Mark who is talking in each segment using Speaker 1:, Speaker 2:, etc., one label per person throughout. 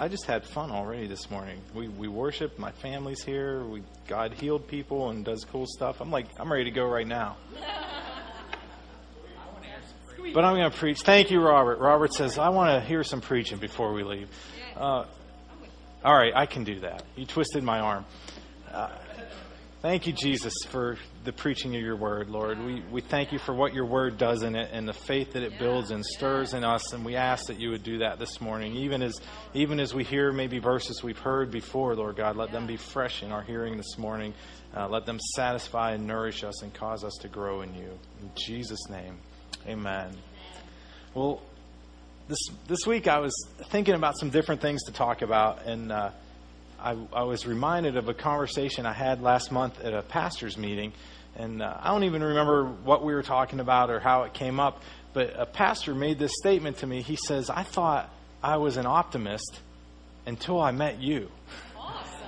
Speaker 1: I just had fun already this morning. We we worshiped. My family's here. We God healed people and does cool stuff. I'm like I'm ready to go right now. But I'm going to preach. Thank you, Robert. Robert says I want to hear some preaching before we leave. Uh, all right, I can do that. You twisted my arm. Uh, thank you, Jesus, for the preaching of your word, Lord. We, we thank you for what your word does in it and the faith that it builds and stirs in us. And we ask that you would do that this morning. Even as, even as we hear maybe verses we've heard before, Lord God, let them be fresh in our hearing this morning. Uh, let them satisfy and nourish us and cause us to grow in you. In Jesus' name, amen. Well, this, this week I was thinking about some different things to talk about. And uh, I, I, was reminded of a conversation I had last month at a pastor's meeting. And uh, I don't even remember what we were talking about or how it came up, but a pastor made this statement to me. He says, I thought I was an optimist until I met you. Awesome.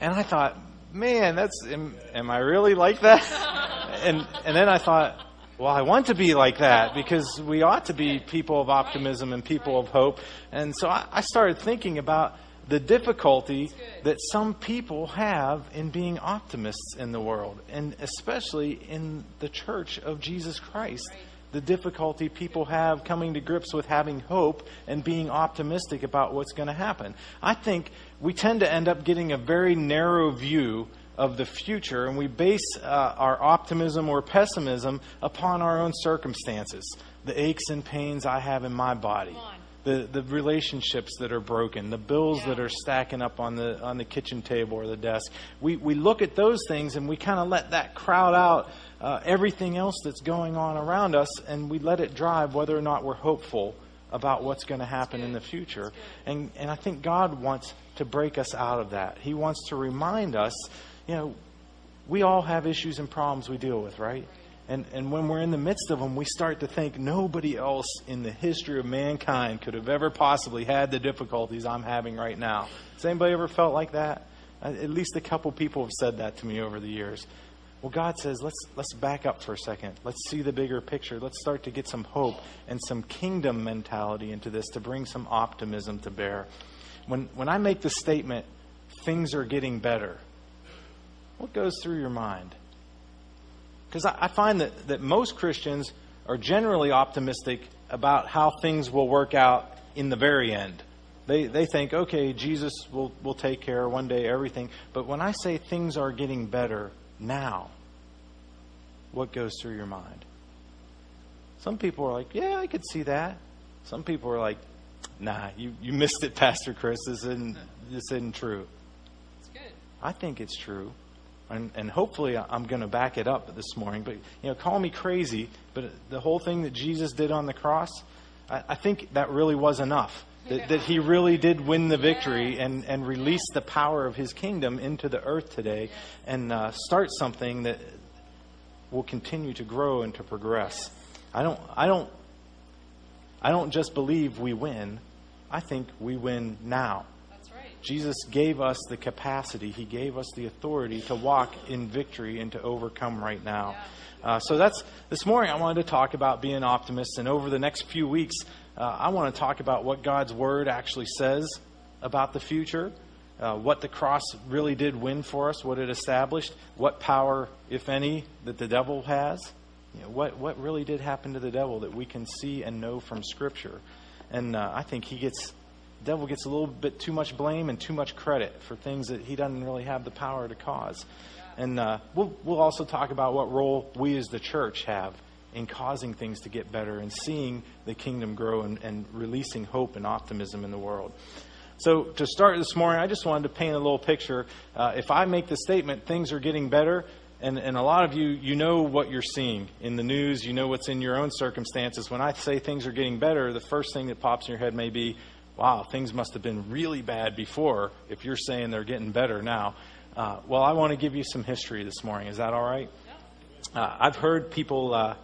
Speaker 1: And I thought, man, that's, am, am I really like that? and, and then I thought, well, I want to be like that because we ought to be people of optimism and people of hope. And so I, I started thinking about the difficulty that some people have in being optimists in the world, and especially in the church of Jesus Christ. The difficulty people have coming to grips with having hope and being optimistic about what's going to happen. I think we tend to end up getting a very narrow view of the future, and we base uh, our optimism or pessimism upon our own circumstances, the aches and pains I have in my body the, the relationships that are broken, the bills yeah. that are stacking up on the on the kitchen table or the desk. We we look at those things and we kind of let that crowd out uh, everything else that's going on around us, and we let it drive whether or not we're hopeful about what's going to happen in the future. And and I think God wants to break us out of that. He wants to remind us, you know, we all have issues and problems we deal with, right? And, and when we're in the midst of them, we start to think nobody else in the history of mankind could have ever possibly had the difficulties I'm having right now. Has anybody ever felt like that? Uh, at least a couple people have said that to me over the years. Well, God says, let's, let's back up for a second. Let's see the bigger picture. Let's start to get some hope and some kingdom mentality into this to bring some optimism to bear. When, when I make the statement, things are getting better, what goes through your mind? Because I, I find that, that most Christians are generally optimistic about how things will work out in the very end. They, they think, okay, Jesus will, will take care one day, everything. But when I say things are getting better now, what goes through your mind? Some people are like, yeah, I could see that. Some people are like, nah, you, you missed it, Pastor Chris. This isn't, this isn't true.
Speaker 2: It's good.
Speaker 1: I think it's true and, and hopefully I'm going to back it up this morning. But you know, call me crazy, but the whole thing that Jesus did on the cross, I, I think that really was enough. That, that, he really did win the victory and, and release the power of his kingdom into the earth today and uh, start something that will continue to grow and to progress. I don't, I don't, I don't just believe we win. I think we win now. Jesus gave us the capacity, He gave us the authority to walk in victory and to overcome right now. Uh, so that's this morning. I wanted to talk about being optimists, and over the next few weeks, uh, I want to talk about what God's Word actually says about the future, uh, what the cross really did win for us, what it established, what power, if any, that the devil has. You know, what what really did happen to the devil that we can see and know from Scripture, and uh, I think he gets devil gets a little bit too much blame and too much credit for things that he doesn't really have the power to cause. And uh, we'll, we'll also talk about what role we as the church have in causing things to get better and seeing the kingdom grow and, and releasing hope and optimism in the world. So, to start this morning, I just wanted to paint a little picture. Uh, if I make the statement, things are getting better, and, and a lot of you, you know what you're seeing in the news, you know what's in your own circumstances. When I say things are getting better, the first thing that pops in your head may be, wow, things must have been really bad before if you're saying they're getting better now. Uh, well, I want to give you some history this morning. Is that all right? Uh, I've heard people. Uh,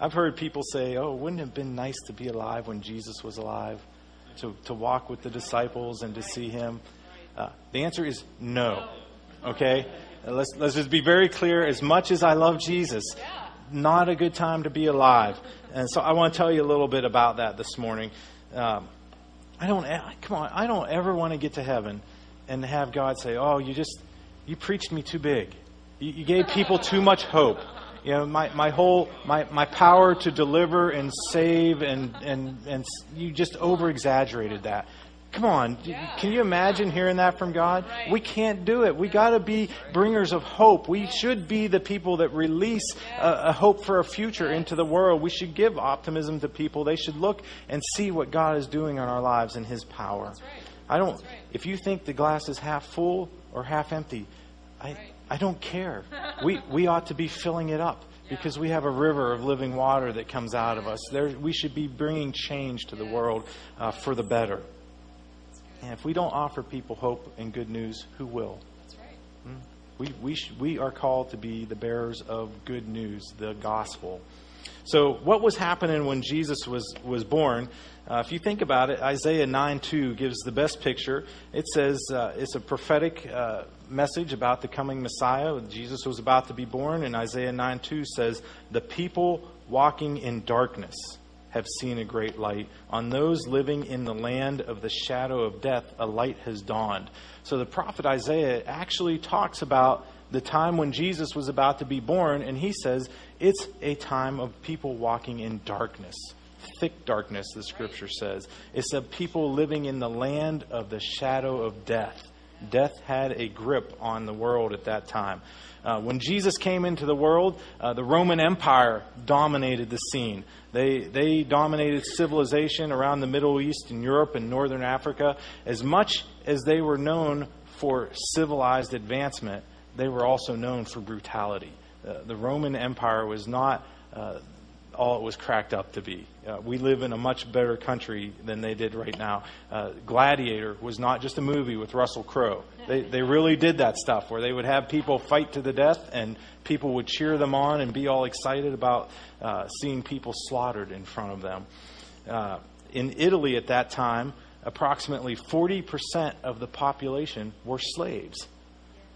Speaker 1: I've heard people say, "Oh, wouldn't it have been nice to be alive when Jesus was alive, to to walk with the disciples and to see Him." Uh, the answer is no. Okay, let's let's just be very clear. As much as I love Jesus, not a good time to be alive. And so I want to tell you a little bit about that this morning. Um, I don't, come on, I don't ever want to get to heaven and have God say, oh, you just, you preached me too big. You, you gave people too much hope. You know, my, my whole, my, my power to deliver and save and, and, and you just over exaggerated that. Come on, yeah. can you imagine hearing that from God? Right. We can't do it. We got to be bringers of hope. We should be the people that release a, a, hope for a future into the world. We should give optimism to people. They should look and see what God is doing in our lives and His power. Right. I don't. Right. If you think the glass is half full or half empty, I I don't care. we we ought to be filling it up because we have a river of living water that comes out of us. There, we should be bringing change to the world uh, for the better. And if we don't offer people hope and good news, who will?
Speaker 2: That's right. Hmm?
Speaker 1: We, we, sh- we are called to be the bearers of good news, the gospel. So, what was happening when Jesus was, was born? Uh, if you think about it, Isaiah 9 2 gives the best picture. It says uh, it's a prophetic uh, message about the coming Messiah. Jesus was about to be born, and Isaiah 9 2 says, The people walking in darkness have seen a great light. On those living in the land of the shadow of death, a light has dawned. So the prophet Isaiah actually talks about the time when Jesus was about to be born, and he says it's a time of people walking in darkness. Thick darkness, the scripture says. It's of people living in the land of the shadow of death. Death had a grip on the world at that time. Uh, when Jesus came into the world, uh, the Roman Empire dominated the scene. They, they dominated civilization around the Middle East and Europe and Northern Africa. As much as they were known for civilized advancement, they were also known for brutality. Uh, the Roman Empire was not uh, all it was cracked up to be. Uh, we live in a much better country than they did right now. Uh, Gladiator was not just a movie with Russell Crowe. They, they really did that stuff where they would have people fight to the death and people would cheer them on and be all excited about uh, seeing people slaughtered in front of them. Uh, in Italy at that time, approximately 40% of the population were slaves.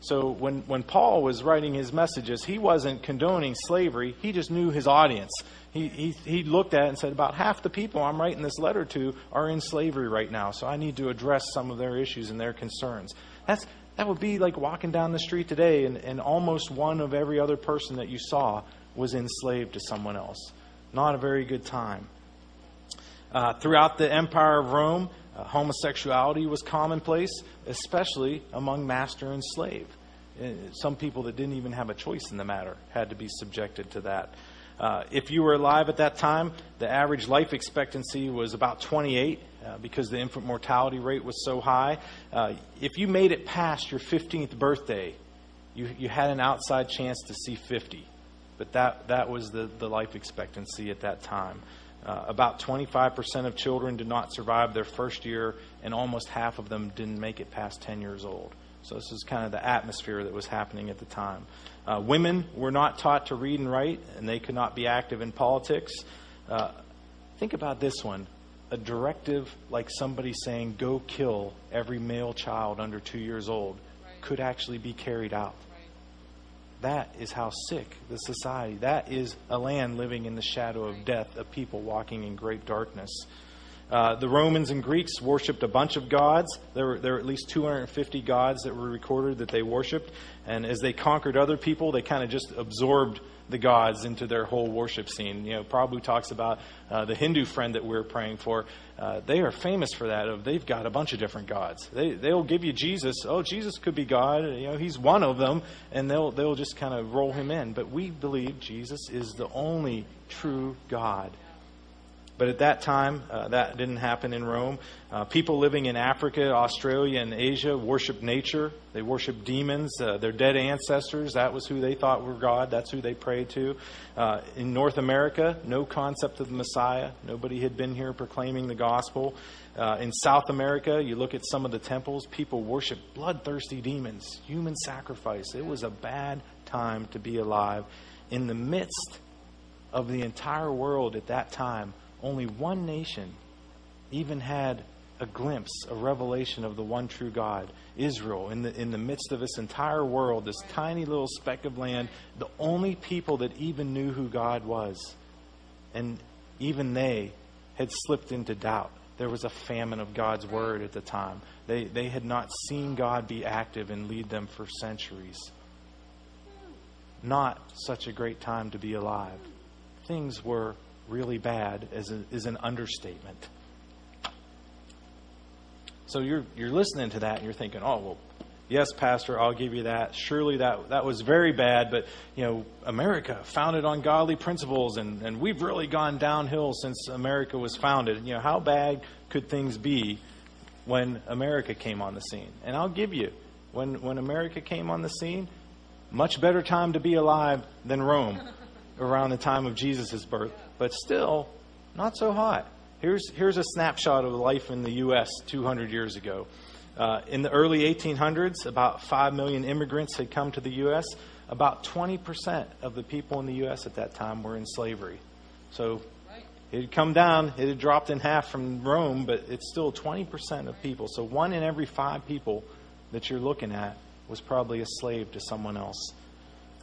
Speaker 1: So when, when Paul was writing his messages, he wasn't condoning slavery, he just knew his audience. He, he, he looked at it and said, About half the people I'm writing this letter to are in slavery right now, so I need to address some of their issues and their concerns. That's, that would be like walking down the street today and, and almost one of every other person that you saw was enslaved to someone else. Not a very good time. Uh, throughout the Empire of Rome, uh, homosexuality was commonplace, especially among master and slave. Uh, some people that didn't even have a choice in the matter had to be subjected to that. Uh, if you were alive at that time, the average life expectancy was about 28 uh, because the infant mortality rate was so high. Uh, if you made it past your 15th birthday, you, you had an outside chance to see 50. But that, that was the, the life expectancy at that time. Uh, about 25% of children did not survive their first year, and almost half of them didn't make it past 10 years old. So, this is kind of the atmosphere that was happening at the time. Uh, women were not taught to read and write, and they could not be active in politics. Uh, think about this one a directive like somebody saying, go kill every male child under two years old, right. could actually be carried out. That is how sick the society. That is a land living in the shadow of death, of people walking in great darkness. Uh, the Romans and Greeks worshipped a bunch of gods. There were, there were at least 250 gods that were recorded that they worshipped. And as they conquered other people, they kind of just absorbed the gods into their whole worship scene. You know, Prabhu talks about uh, the Hindu friend that we're praying for. Uh, they are famous for that. Of they've got a bunch of different gods. They they'll give you Jesus. Oh, Jesus could be God. You know, he's one of them, and they'll they'll just kind of roll him in. But we believe Jesus is the only true God. But at that time, uh, that didn't happen in Rome. Uh, people living in Africa, Australia, and Asia worshiped nature. They worshiped demons, uh, their dead ancestors. That was who they thought were God. That's who they prayed to. Uh, in North America, no concept of the Messiah. Nobody had been here proclaiming the gospel. Uh, in South America, you look at some of the temples, people worshiped bloodthirsty demons, human sacrifice. It was a bad time to be alive. In the midst of the entire world at that time, only one nation even had a glimpse, a revelation of the one true God, Israel, in the, in the midst of this entire world, this tiny little speck of land, the only people that even knew who God was. And even they had slipped into doubt there was a famine of God's word at the time. They, they had not seen God be active and lead them for centuries. Not such a great time to be alive. Things were really bad, as a, is an understatement. So you're, you're listening to that and you're thinking, oh, well, yes, Pastor, I'll give you that. Surely that, that was very bad, but, you know, America founded on godly principles, and, and we've really gone downhill since America was founded. You know, how bad could things be when America came on the scene? And I'll give you, when, when America came on the scene, much better time to be alive than Rome around the time of Jesus' birth, but still not so hot. Here's, here's a snapshot of life in the U.S. 200 years ago. Uh, in the early 1800s, about 5 million immigrants had come to the U.S. About 20% of the people in the U.S. at that time were in slavery. So it had come down, it had dropped in half from Rome, but it's still 20% of people. So one in every five people that you're looking at was probably a slave to someone else.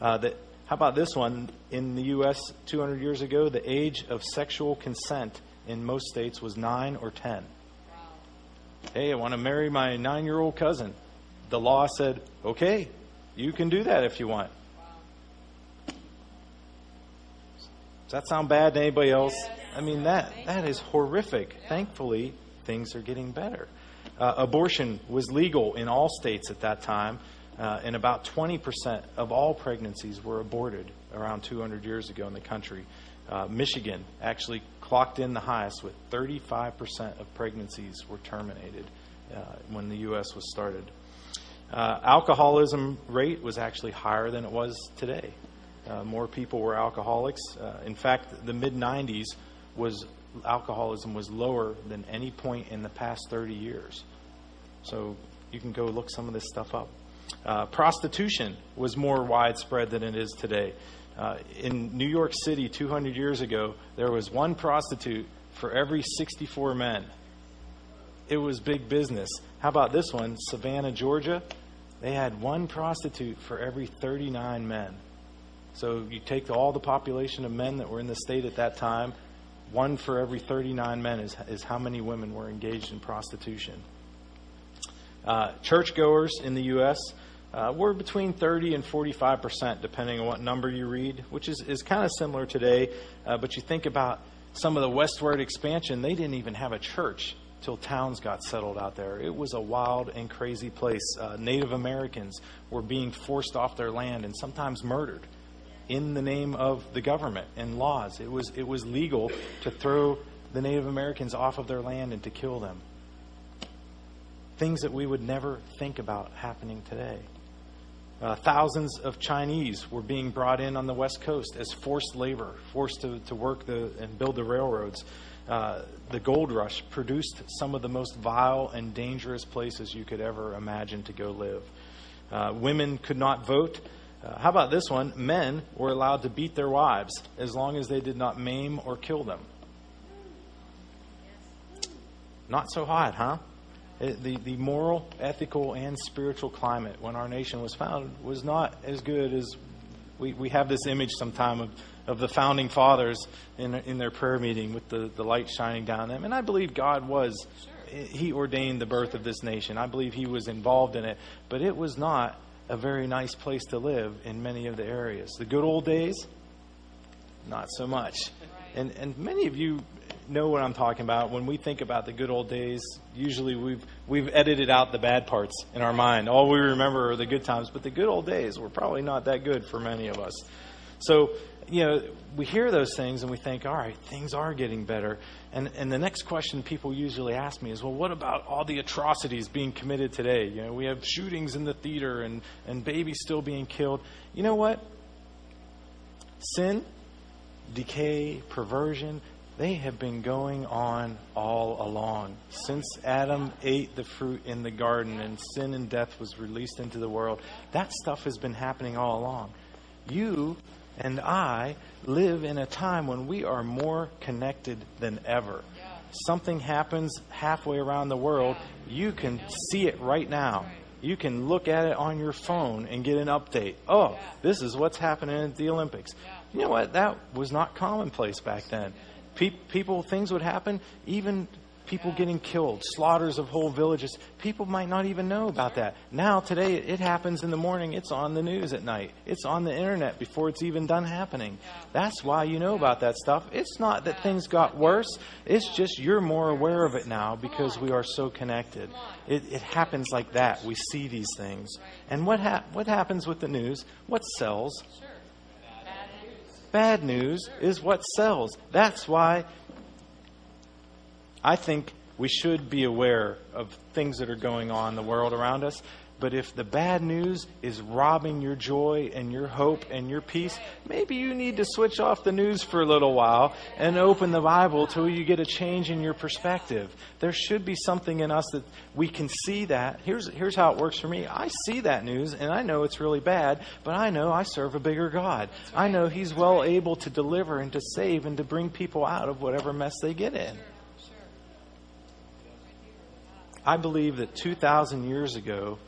Speaker 1: Uh, that, how about this one? In the U.S. 200 years ago, the age of sexual consent in most states was 9 or 10. Hey, I want to marry my nine year old cousin. The law said, okay, you can do that if you want. Does that sound bad to anybody else? I mean, that, that is horrific. Thankfully, things are getting better. Uh, abortion was legal in all states at that time, uh, and about 20% of all pregnancies were aborted around 200 years ago in the country. Uh, Michigan actually clocked in the highest with 35% of pregnancies were terminated uh, when the U.S. was started. Uh, alcoholism rate was actually higher than it was today. Uh, more people were alcoholics. Uh, in fact, the mid 90s was alcoholism was lower than any point in the past 30 years. So you can go look some of this stuff up. Uh, prostitution was more widespread than it is today. Uh, in New York City 200 years ago, there was one prostitute for every 64 men. It was big business. How about this one? Savannah, Georgia, they had one prostitute for every 39 men. So you take all the population of men that were in the state at that time, one for every 39 men is, is how many women were engaged in prostitution. Uh, churchgoers in the U.S., uh, we're between 30 and 45 percent, depending on what number you read, which is, is kind of similar today. Uh, but you think about some of the westward expansion, they didn't even have a church till towns got settled out there. It was a wild and crazy place. Uh, Native Americans were being forced off their land and sometimes murdered in the name of the government and laws. It was, it was legal to throw the Native Americans off of their land and to kill them. Things that we would never think about happening today. Uh, thousands of Chinese were being brought in on the West Coast as forced labor, forced to, to work the, and build the railroads. Uh, the gold rush produced some of the most vile and dangerous places you could ever imagine to go live. Uh, women could not vote. Uh, how about this one? Men were allowed to beat their wives as long as they did not maim or kill them. Not so hot, huh? The, the moral, ethical, and spiritual climate when our nation was founded was not as good as we, we have this image sometime of, of the founding fathers in, in their prayer meeting with the, the light shining down them. And I believe God was, He ordained the birth of this nation. I believe He was involved in it. But it was not a very nice place to live in many of the areas. The good old days, not so much. And, and many of you know what I'm talking about. When we think about the good old days, usually we've we've edited out the bad parts in our mind. All we remember are the good times, but the good old days were probably not that good for many of us. So, you know, we hear those things and we think, all right, things are getting better. And and the next question people usually ask me is, well, what about all the atrocities being committed today? You know, we have shootings in the theater and, and babies still being killed. You know what? Sin, decay, perversion, they have been going on all along. Since Adam ate the fruit in the garden and sin and death was released into the world, that stuff has been happening all along. You and I live in a time when we are more connected than ever. Something happens halfway around the world, you can see it right now. You can look at it on your phone and get an update. Oh, this is what's happening at the Olympics. You know what? That was not commonplace back then people, things would happen. Even people getting killed, slaughters of whole villages. People might not even know about that. Now, today, it happens in the morning. It's on the news at night. It's on the internet before it's even done happening. That's why you know about that stuff. It's not that things got worse. It's just you're more aware of it now because we are so connected. It, it happens like that. We see these things. And what, ha- what happens with the news? What sells? Bad news is what sells. That's why I think we should be aware of things that are going on in the world around us. But if the bad news is robbing your joy and your hope and your peace, maybe you need to switch off the news for a little while and open the Bible till you get a change in your perspective. There should be something in us that we can see that. Here's, here's how it works for me I see that news and I know it's really bad, but I know I serve a bigger God. I know He's well able to deliver and to save and to bring people out of whatever mess they get in. I believe that 2,000 years ago,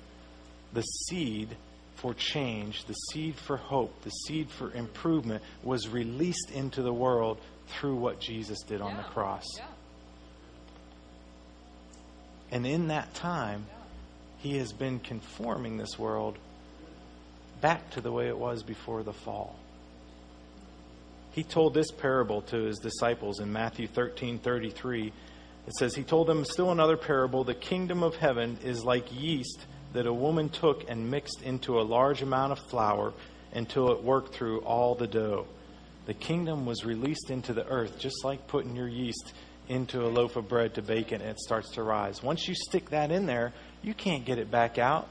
Speaker 1: the seed for change, the seed for hope, the seed for improvement was released into the world through what Jesus did on the cross. And in that time, he has been conforming this world back to the way it was before the fall. He told this parable to his disciples in Matthew 13 33. It says, He told them still another parable the kingdom of heaven is like yeast that a woman took and mixed into a large amount of flour until it worked through all the dough. The kingdom was released into the earth, just like putting your yeast into a loaf of bread to bake it and it starts to rise. Once you stick that in there, you can't get it back out.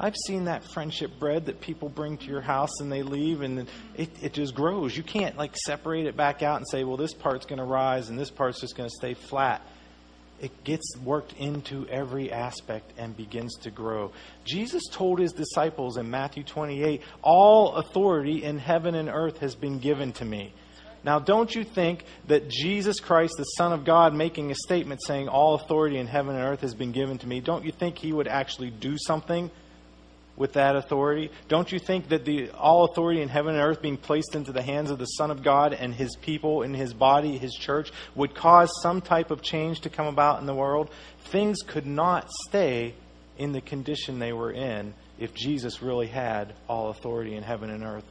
Speaker 1: I've seen that friendship bread that people bring to your house and they leave and it, it just grows. You can't like separate it back out and say, well, this part's going to rise and this part's just going to stay flat it gets worked into every aspect and begins to grow. Jesus told his disciples in Matthew 28 All authority in heaven and earth has been given to me. Now, don't you think that Jesus Christ, the Son of God, making a statement saying, All authority in heaven and earth has been given to me, don't you think he would actually do something with that authority? Don't you think that the all authority in heaven and earth being placed into the hands of the Son of God and his people in his body, his church, would cause some type of change to come about in the world? Things could not stay in the condition they were in if Jesus really had all authority in heaven and earth.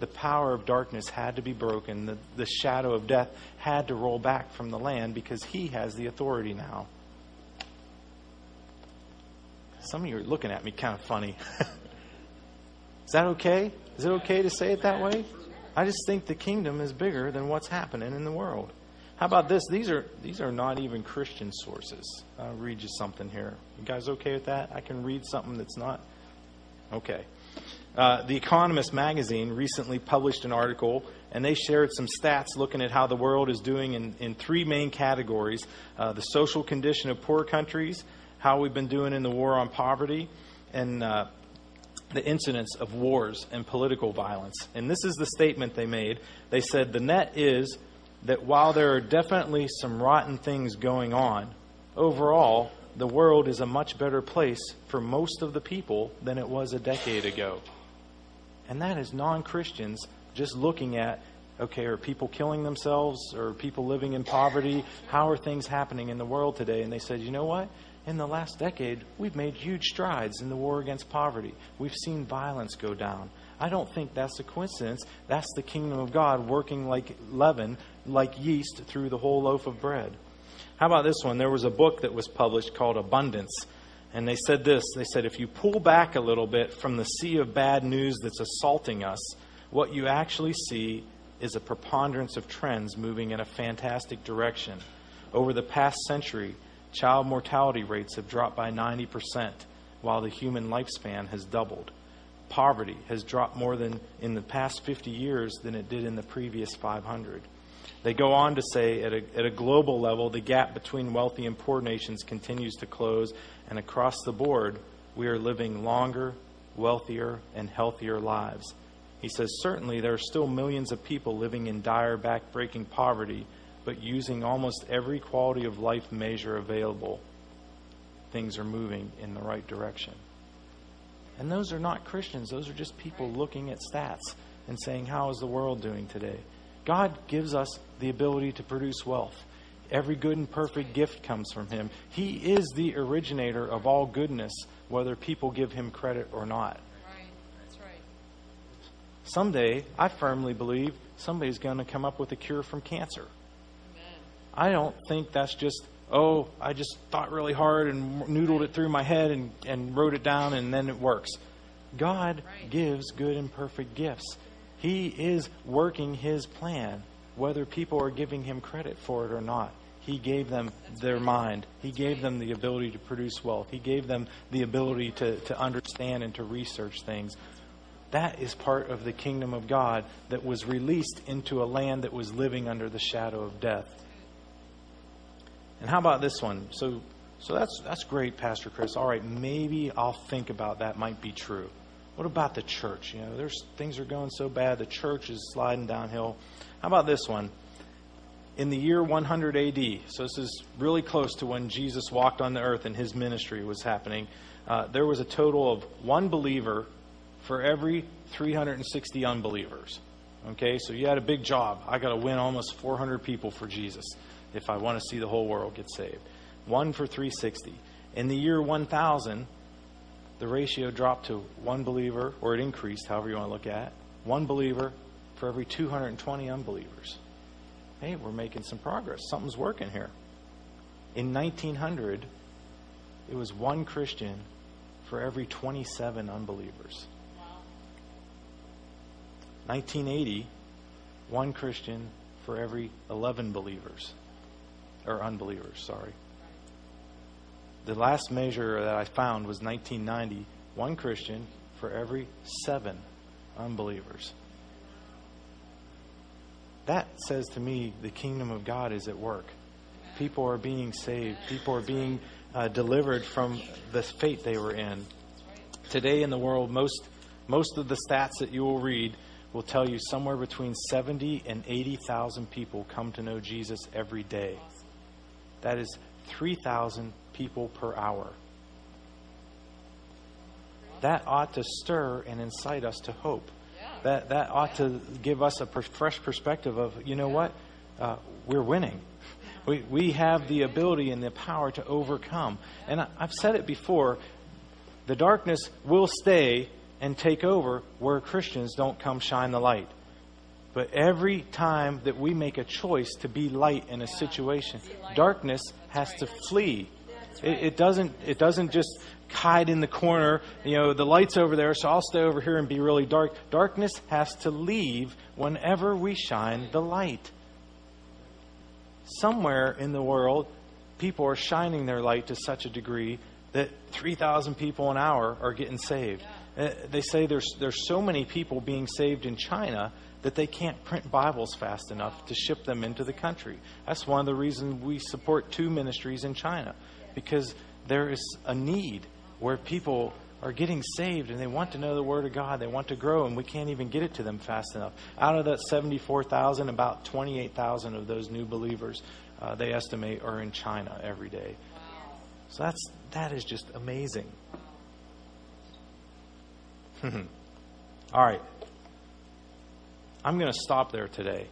Speaker 1: The power of darkness had to be broken. The, the shadow of death had to roll back from the land because he has the authority now. Some of you are looking at me kind of funny. is that okay? Is it okay to say it that way? I just think the kingdom is bigger than what's happening in the world. How about this? These are these are not even Christian sources. I'll read you something here. You guys okay with that? I can read something that's not okay. Uh, the Economist magazine recently published an article, and they shared some stats looking at how the world is doing in, in three main categories: uh, the social condition of poor countries, how we've been doing in the war on poverty and uh, the incidence of wars and political violence. And this is the statement they made. They said the net is that while there are definitely some rotten things going on, overall, the world is a much better place for most of the people than it was a decade ago. And that is non Christians just looking at okay, are people killing themselves? Or people living in poverty? How are things happening in the world today? And they said, you know what? In the last decade, we've made huge strides in the war against poverty. We've seen violence go down. I don't think that's a coincidence. That's the kingdom of God working like leaven, like yeast through the whole loaf of bread. How about this one? There was a book that was published called Abundance. And they said this they said, if you pull back a little bit from the sea of bad news that's assaulting us, what you actually see is a preponderance of trends moving in a fantastic direction. Over the past century, Child mortality rates have dropped by 90%, while the human lifespan has doubled. Poverty has dropped more than in the past 50 years than it did in the previous 500. They go on to say at a, at a global level, the gap between wealthy and poor nations continues to close, and across the board, we are living longer, wealthier, and healthier lives. He says, certainly there are still millions of people living in dire, backbreaking poverty but using almost every quality of life measure available, things are moving in the right direction. And those are not Christians, those are just people looking at stats and saying, How is the world doing today? God gives us the ability to produce wealth. Every good and perfect gift comes from Him. He is the originator of all goodness, whether people give Him credit or not.
Speaker 2: Right. That's right.
Speaker 1: Someday, I firmly believe, somebody's going to come up with a cure from cancer. I don't think that's just, oh, I just thought really hard and noodled it through my head and, and wrote it down and then it works. God
Speaker 2: Right.
Speaker 1: gives good and perfect gifts. He is working His plan, whether people are giving Him credit for it or not. He gave them their mind. He gave them the ability to produce wealth. He gave them the ability to, to understand and to research things. That is part of the kingdom of God that was released into a land that was living under the shadow of death. And how about this one? So, so that's that's great, Pastor Chris. All right, maybe I'll think about that. Might be true. What about the church? You know, there's things are going so bad. The church is sliding downhill. How about this one? In the year 100 AD, so this is really close to when Jesus walked on the earth and his ministry was happening. Uh, there was a total of one believer for every 360 unbelievers. Okay, so you had a big job. I got to win almost 400 people for Jesus if I want to see the whole world get saved. One for 360. In the year 1000, the ratio dropped to one believer, or it increased, however you want to look at it, one believer for every 220 unbelievers. Hey, we're making some progress. Something's working here. In 1900, it was one Christian for every 27 unbelievers.
Speaker 2: Wow.
Speaker 1: 1980, one Christian for every 11 believers. Or unbelievers, sorry. The last measure that I found was 1990, one Christian for every seven unbelievers. That says to me the kingdom of God is at work. People are being saved, people are being uh, delivered from the fate they were in. Today in the world, most, most of the stats that you will read will tell you somewhere between 70 and 80,000 people come to know Jesus every day. That is 3,000 people per hour. That ought to stir and incite us to hope.
Speaker 2: Yeah.
Speaker 1: That, that ought to give us a per- fresh perspective of, you know what? Uh, we're winning. We, we have the ability and the power to overcome. And I, I've said it before the darkness will stay and take over where Christians don't come shine the light. But every time that we make a choice to be light in a situation, darkness has to flee. It, it doesn't. It doesn't just hide in the corner. You know, the light's over there, so I'll stay over here and be really dark. Darkness has to leave whenever we shine the light. Somewhere in the world, people are shining their light to such a degree that 3,000 people an hour are getting saved. Uh, they say there's there's so many people being saved in China that they can't print Bibles fast enough to ship them into the country. That's one of the reasons we support two ministries in China because there is a need where people are getting saved and they want to know the Word of God. They want to grow, and we can't even get it to them fast enough. Out of that 74,000, about 28,000 of those new believers, uh, they estimate, are in China every day. So that's that is just amazing. All right. I'm going to stop there today.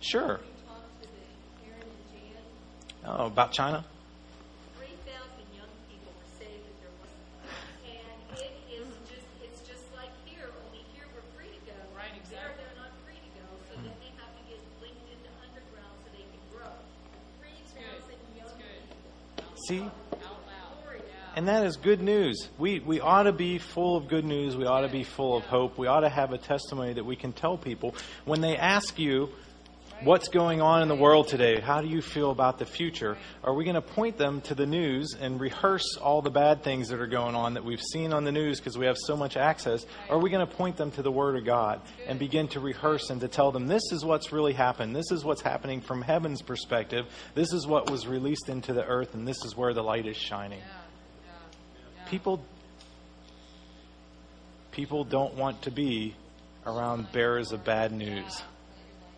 Speaker 1: Sure. Oh, about China?
Speaker 3: Three thousand young people were saved at their wedding. And it is just, it's just like here, only here we're free to go.
Speaker 2: Right, exactly.
Speaker 3: they're not free to go, so then they have to get linked into underground so they can grow. Three thousand young
Speaker 2: good.
Speaker 3: people.
Speaker 1: See? And that is good news. We, we ought to be full of good news. We ought to be full of hope. We ought to have a testimony that we can tell people. When they ask you, what's going on in the world today? How do you feel about the future? Are we going to point them to the news and rehearse all the bad things that are going on that we've seen on the news because we have so much access? Or are we going to point them to the Word of God and begin to rehearse and to tell them this is what's really happened? This is what's happening from heaven's perspective. This is what was released into the earth, and this is where the light is shining. People people don't want to be around bearers of bad news.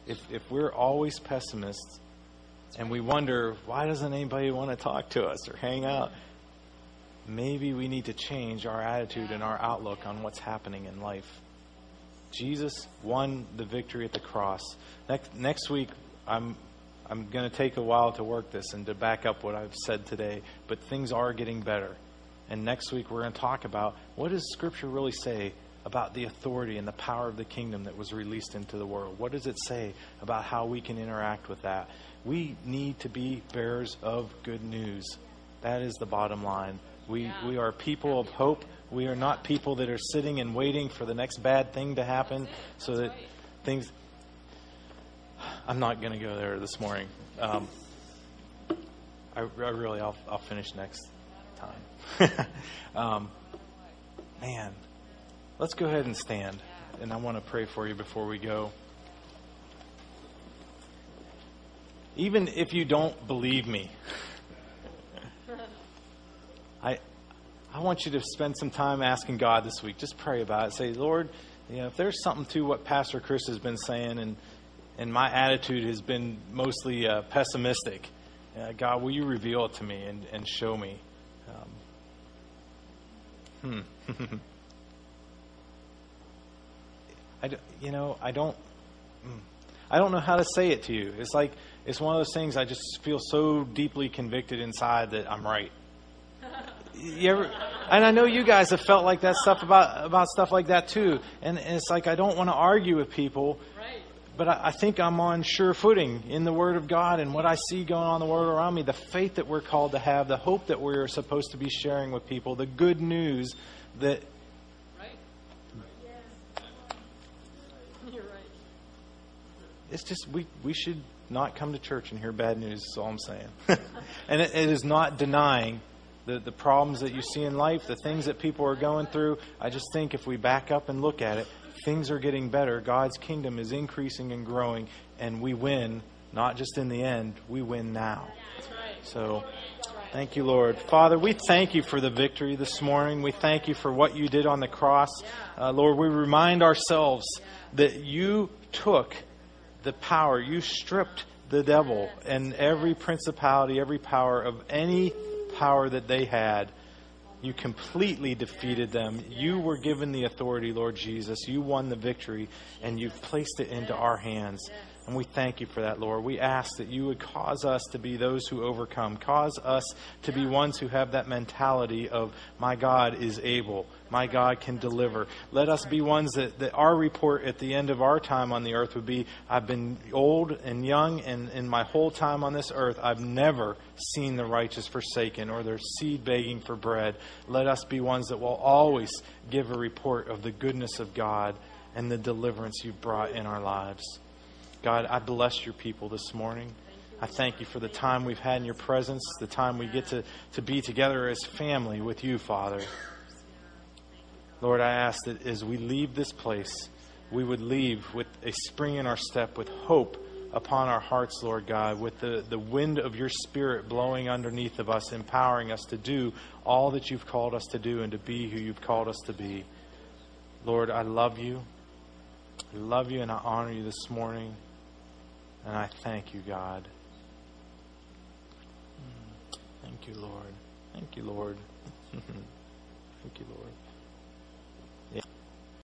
Speaker 1: If if we're always pessimists and we wonder why doesn't anybody want to talk to us or hang out, maybe we need to change our attitude and our outlook on what's happening in life. Jesus won the victory at the cross. Next, next week, I'm I'm going to take a while to work this and to back up what I've said today, but things are getting better. And next week, we're going to talk about what does Scripture really say about the authority and the power of the kingdom that was released into the world. What does it say about how we can interact with that? We need to be bearers of good news. That is the bottom line. We, we are people of hope. We are not people that are sitting and waiting for the next bad thing to happen so that things. I'm not going to go there this morning. Um, I, I, really, I'll, I'll finish next time. um, man, let's go ahead and stand. And I want to pray for you before we go. Even if you don't believe me, I, I want you to spend some time asking God this week. Just pray about it. Say, Lord, you know, if there's something to what Pastor Chris has been saying, and and my attitude has been mostly uh, pessimistic, uh, God, will you reveal it to me and, and show me? Um, hmm. I, you know, I don't. Hmm. I don't know how to say it to you. It's like it's one of those things. I just feel so deeply convicted inside that I'm right. You ever, and I know you guys have felt like that stuff about about stuff like that too. And, and it's like I don't want to argue with people. But I, I think I'm on sure footing in the Word of God and what I see going on in the world around me. The faith that we're called to have, the hope that we're supposed to be sharing with people, the good news that
Speaker 2: Right. You're right.
Speaker 1: it's just we we should not come to church and hear bad news. Is all I'm saying. and it, it is not denying the the problems that you see in life, the things that people are going through. I just think if we back up and look at it, things are getting better. God's kingdom is increasing and growing, and we win. Not just in the end, we win now. So. Thank you, Lord. Father, we thank you for the victory this morning. We thank you for what you did on the cross. Uh, Lord, we remind ourselves that you took the power, you stripped the devil and every principality, every power of any power that they had. You completely defeated them. You were given the authority, Lord Jesus. You won the victory, and you've placed it into our hands. And we thank you for that, Lord. We ask that you would cause us to be those who overcome. Cause us to be ones who have that mentality of, my God is able. My God can deliver. Let us be ones that, that our report at the end of our time on the earth would be, I've been old and young, and in my whole time on this earth, I've never seen the righteous forsaken or their seed begging for bread. Let us be ones that will always give a report of the goodness of God and the deliverance you've brought in our lives. God, I bless your people this morning. I thank you for the time we've had in your presence, the time we get to, to be together as family with you, Father. Lord, I ask that as we leave this place, we would leave with a spring in our step, with hope upon our hearts, Lord God, with the, the wind of your Spirit blowing underneath of us, empowering us to do all that you've called us to do and to be who you've called us to be. Lord, I love you. I love you and I honor you this morning. And I thank you, God. Thank you, Lord. Thank you, Lord. thank you, Lord.